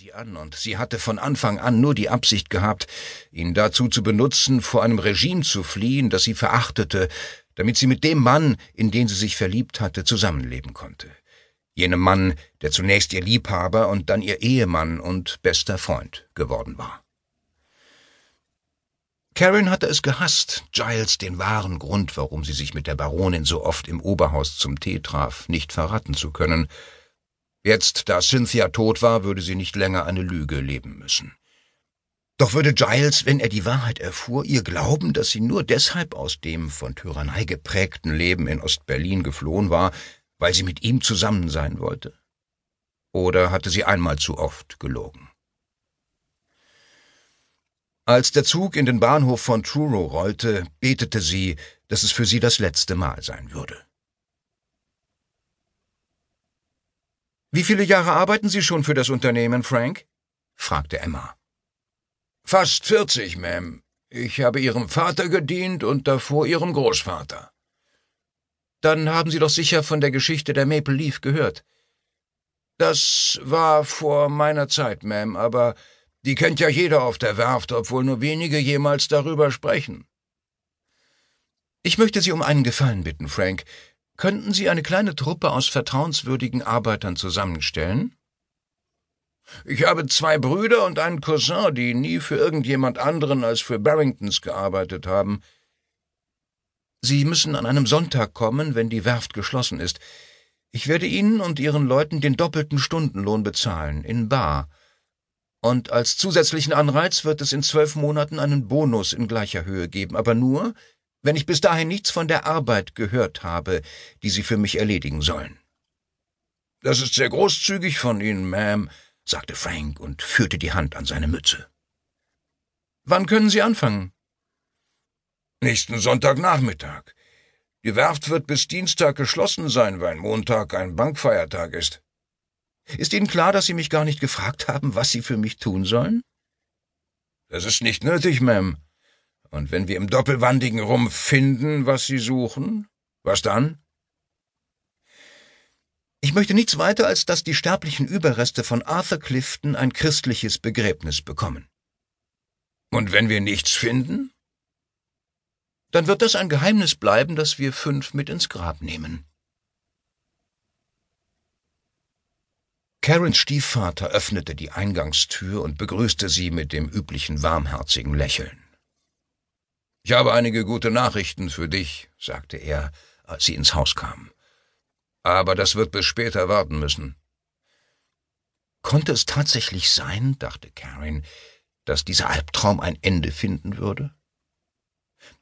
sie an, und sie hatte von Anfang an nur die Absicht gehabt, ihn dazu zu benutzen, vor einem Regime zu fliehen, das sie verachtete, damit sie mit dem Mann, in den sie sich verliebt hatte, zusammenleben konnte. Jenem Mann, der zunächst ihr Liebhaber und dann ihr Ehemann und bester Freund geworden war. Karen hatte es gehasst, Giles den wahren Grund, warum sie sich mit der Baronin so oft im Oberhaus zum Tee traf, nicht verraten zu können. Jetzt, da Cynthia tot war, würde sie nicht länger eine Lüge leben müssen. Doch würde Giles, wenn er die Wahrheit erfuhr, ihr glauben, dass sie nur deshalb aus dem von Tyrannei geprägten Leben in Ostberlin geflohen war, weil sie mit ihm zusammen sein wollte? Oder hatte sie einmal zu oft gelogen? Als der Zug in den Bahnhof von Truro rollte, betete sie, dass es für sie das letzte Mal sein würde. Wie viele Jahre arbeiten Sie schon für das Unternehmen, Frank? fragte Emma. Fast vierzig, Ma'am. Ich habe Ihrem Vater gedient und davor Ihrem Großvater. Dann haben Sie doch sicher von der Geschichte der Maple Leaf gehört. Das war vor meiner Zeit, Ma'am, aber die kennt ja jeder auf der Werft, obwohl nur wenige jemals darüber sprechen. Ich möchte Sie um einen Gefallen bitten, Frank. Könnten Sie eine kleine Truppe aus vertrauenswürdigen Arbeitern zusammenstellen? Ich habe zwei Brüder und einen Cousin, die nie für irgendjemand anderen als für Barringtons gearbeitet haben. Sie müssen an einem Sonntag kommen, wenn die Werft geschlossen ist. Ich werde Ihnen und Ihren Leuten den doppelten Stundenlohn bezahlen, in Bar. Und als zusätzlichen Anreiz wird es in zwölf Monaten einen Bonus in gleicher Höhe geben, aber nur, wenn ich bis dahin nichts von der Arbeit gehört habe, die Sie für mich erledigen sollen. Das ist sehr großzügig von Ihnen, Ma'am, sagte Frank und führte die Hand an seine Mütze. Wann können Sie anfangen? Nächsten Sonntagnachmittag. Die Werft wird bis Dienstag geschlossen sein, weil Montag ein Bankfeiertag ist. Ist Ihnen klar, dass Sie mich gar nicht gefragt haben, was Sie für mich tun sollen? Das ist nicht nötig, Ma'am. Und wenn wir im doppelwandigen Rumpf finden, was Sie suchen, was dann? Ich möchte nichts weiter, als dass die sterblichen Überreste von Arthur Clifton ein christliches Begräbnis bekommen. Und wenn wir nichts finden? Dann wird das ein Geheimnis bleiben, das wir fünf mit ins Grab nehmen. Karens Stiefvater öffnete die Eingangstür und begrüßte sie mit dem üblichen warmherzigen Lächeln. Ich habe einige gute Nachrichten für dich, sagte er, als sie ins Haus kam. Aber das wird bis später warten müssen. Konnte es tatsächlich sein, dachte Karen, dass dieser Albtraum ein Ende finden würde?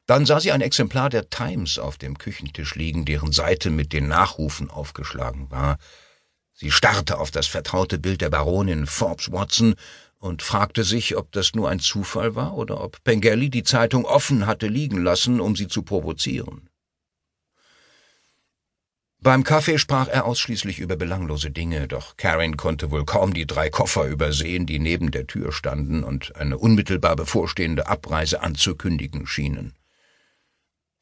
Dann sah sie ein Exemplar der Times auf dem Küchentisch liegen, deren Seite mit den Nachrufen aufgeschlagen war. Sie starrte auf das vertraute Bild der Baronin Forbes Watson und fragte sich, ob das nur ein Zufall war oder ob Pengelly die Zeitung offen hatte liegen lassen, um sie zu provozieren. Beim Kaffee sprach er ausschließlich über belanglose Dinge, doch Karen konnte wohl kaum die drei Koffer übersehen, die neben der Tür standen und eine unmittelbar bevorstehende Abreise anzukündigen schienen.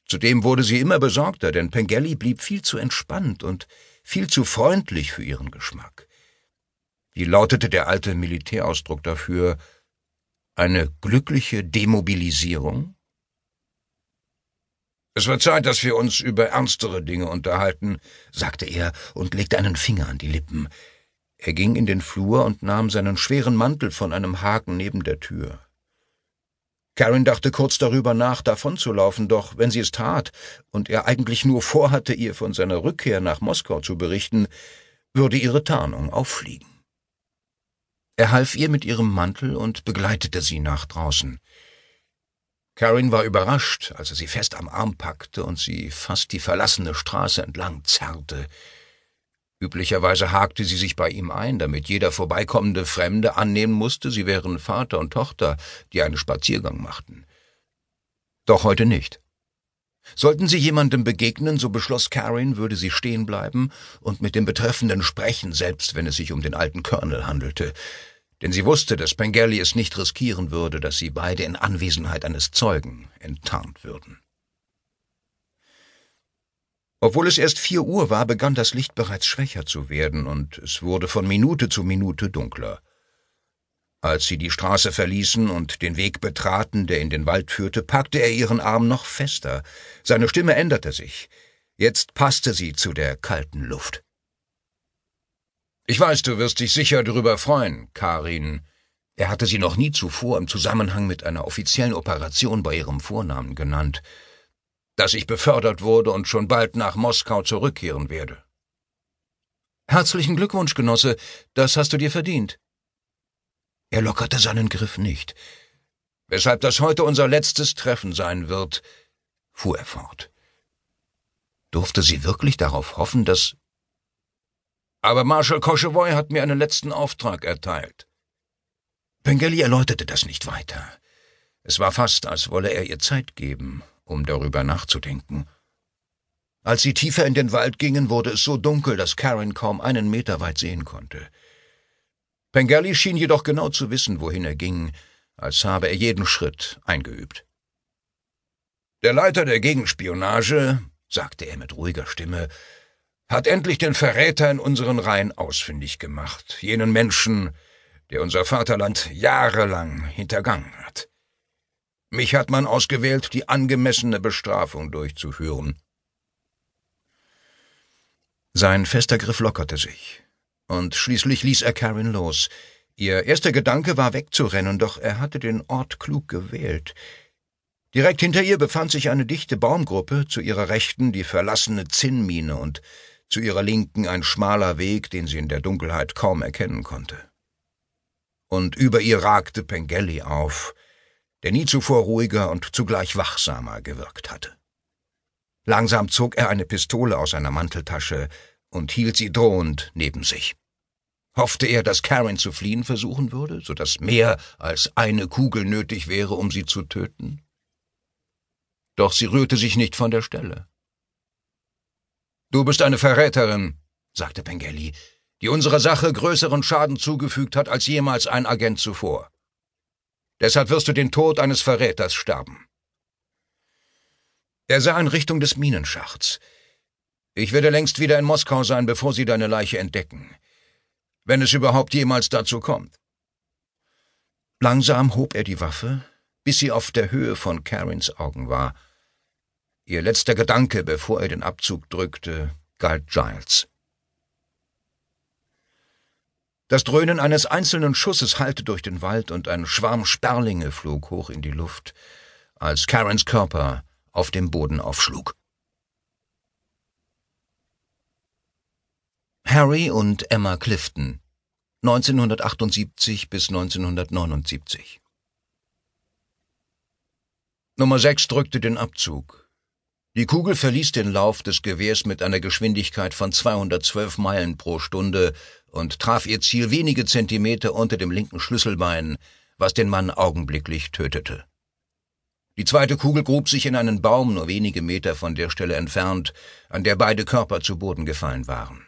Zudem wurde sie immer besorgter, denn Pengelly blieb viel zu entspannt und viel zu freundlich für ihren Geschmack. Wie lautete der alte Militärausdruck dafür? Eine glückliche Demobilisierung? Es wird Zeit, dass wir uns über ernstere Dinge unterhalten, sagte er und legte einen Finger an die Lippen. Er ging in den Flur und nahm seinen schweren Mantel von einem Haken neben der Tür. Karen dachte kurz darüber nach, davonzulaufen, doch wenn sie es tat und er eigentlich nur vorhatte, ihr von seiner Rückkehr nach Moskau zu berichten, würde ihre Tarnung auffliegen. Er half ihr mit ihrem Mantel und begleitete sie nach draußen. Karen war überrascht, als er sie fest am Arm packte und sie fast die verlassene Straße entlang zerrte. Üblicherweise hakte sie sich bei ihm ein, damit jeder vorbeikommende Fremde annehmen musste, sie wären Vater und Tochter, die einen Spaziergang machten. Doch heute nicht. Sollten sie jemandem begegnen, so beschloss Karen, würde sie stehen bleiben und mit dem Betreffenden sprechen, selbst wenn es sich um den alten Colonel handelte. Denn sie wusste, dass Pengelly es nicht riskieren würde, dass sie beide in Anwesenheit eines Zeugen enttarnt würden. Obwohl es erst vier Uhr war, begann das Licht bereits schwächer zu werden, und es wurde von Minute zu Minute dunkler. Als sie die Straße verließen und den Weg betraten, der in den Wald führte, packte er ihren Arm noch fester. Seine Stimme änderte sich. Jetzt passte sie zu der kalten Luft. Ich weiß, du wirst dich sicher darüber freuen, Karin. Er hatte sie noch nie zuvor im Zusammenhang mit einer offiziellen Operation bei ihrem Vornamen genannt, dass ich befördert wurde und schon bald nach Moskau zurückkehren werde. Herzlichen Glückwunsch, Genosse, das hast du dir verdient. Er lockerte seinen Griff nicht. Weshalb das heute unser letztes Treffen sein wird, fuhr er fort. Durfte sie wirklich darauf hoffen, dass... Aber Marshal Koschewoy hat mir einen letzten Auftrag erteilt. Pengelly erläuterte das nicht weiter. Es war fast, als wolle er ihr Zeit geben, um darüber nachzudenken. Als sie tiefer in den Wald gingen, wurde es so dunkel, dass Karen kaum einen Meter weit sehen konnte. Pengelly schien jedoch genau zu wissen, wohin er ging, als habe er jeden Schritt eingeübt. Der Leiter der Gegenspionage, sagte er mit ruhiger Stimme, hat endlich den Verräter in unseren Reihen ausfindig gemacht, jenen Menschen, der unser Vaterland jahrelang hintergangen hat. Mich hat man ausgewählt, die angemessene Bestrafung durchzuführen. Sein fester Griff lockerte sich, und schließlich ließ er Karen los. Ihr erster Gedanke war wegzurennen, doch er hatte den Ort klug gewählt. Direkt hinter ihr befand sich eine dichte Baumgruppe, zu ihrer Rechten die verlassene Zinnmine und zu ihrer Linken ein schmaler Weg, den sie in der Dunkelheit kaum erkennen konnte. Und über ihr ragte Pengelly auf, der nie zuvor ruhiger und zugleich wachsamer gewirkt hatte. Langsam zog er eine Pistole aus seiner Manteltasche und hielt sie drohend neben sich. Hoffte er, dass Karen zu fliehen versuchen würde, so dass mehr als eine Kugel nötig wäre, um sie zu töten? Doch sie rührte sich nicht von der Stelle. Du bist eine Verräterin, sagte Pengelly, die unserer Sache größeren Schaden zugefügt hat als jemals ein Agent zuvor. Deshalb wirst du den Tod eines Verräters sterben. Er sah in Richtung des Minenschachts. Ich werde längst wieder in Moskau sein, bevor Sie deine Leiche entdecken. Wenn es überhaupt jemals dazu kommt. Langsam hob er die Waffe, bis sie auf der Höhe von Karins Augen war. Ihr letzter Gedanke, bevor er den Abzug drückte, galt Giles. Das Dröhnen eines einzelnen Schusses hallte durch den Wald und ein Schwarm Sperlinge flog hoch in die Luft, als Karens Körper auf dem Boden aufschlug. Harry und Emma Clifton 1978 bis 1979 Nummer 6 drückte den Abzug. Die Kugel verließ den Lauf des Gewehrs mit einer Geschwindigkeit von 212 Meilen pro Stunde und traf ihr Ziel wenige Zentimeter unter dem linken Schlüsselbein, was den Mann augenblicklich tötete. Die zweite Kugel grub sich in einen Baum nur wenige Meter von der Stelle entfernt, an der beide Körper zu Boden gefallen waren.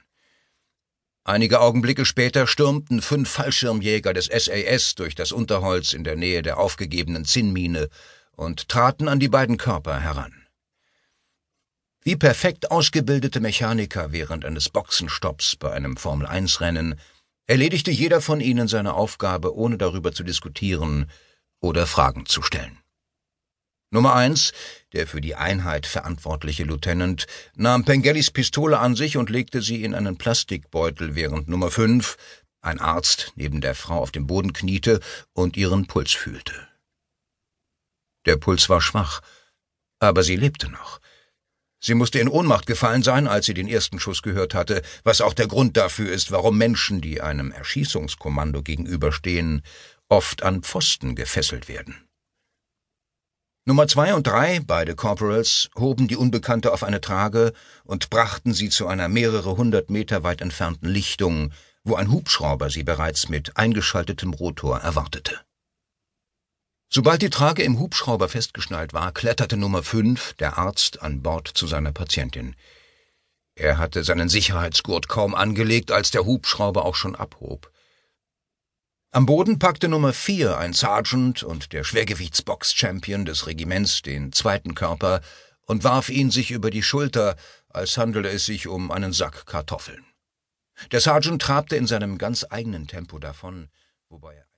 Einige Augenblicke später stürmten fünf Fallschirmjäger des SAS durch das Unterholz in der Nähe der aufgegebenen Zinnmine und traten an die beiden Körper heran. Wie perfekt ausgebildete Mechaniker während eines Boxenstopps bei einem Formel-1-Rennen erledigte jeder von ihnen seine Aufgabe, ohne darüber zu diskutieren oder Fragen zu stellen. Nummer eins, der für die Einheit verantwortliche Lieutenant, nahm Pengellis Pistole an sich und legte sie in einen Plastikbeutel, während Nummer fünf, ein Arzt, neben der Frau auf dem Boden kniete und ihren Puls fühlte. Der Puls war schwach, aber sie lebte noch. Sie musste in Ohnmacht gefallen sein, als sie den ersten Schuss gehört hatte, was auch der Grund dafür ist, warum Menschen, die einem Erschießungskommando gegenüberstehen, oft an Pfosten gefesselt werden. Nummer zwei und drei, beide Corporals, hoben die Unbekannte auf eine Trage und brachten sie zu einer mehrere hundert Meter weit entfernten Lichtung, wo ein Hubschrauber sie bereits mit eingeschaltetem Rotor erwartete. Sobald die Trage im Hubschrauber festgeschnallt war, kletterte Nummer fünf, der Arzt, an Bord zu seiner Patientin. Er hatte seinen Sicherheitsgurt kaum angelegt, als der Hubschrauber auch schon abhob. Am Boden packte Nummer vier, ein Sergeant und der Schwergewichtsbox-Champion des Regiments, den zweiten Körper und warf ihn sich über die Schulter, als handele es sich um einen Sack Kartoffeln. Der Sergeant trabte in seinem ganz eigenen Tempo davon, wobei er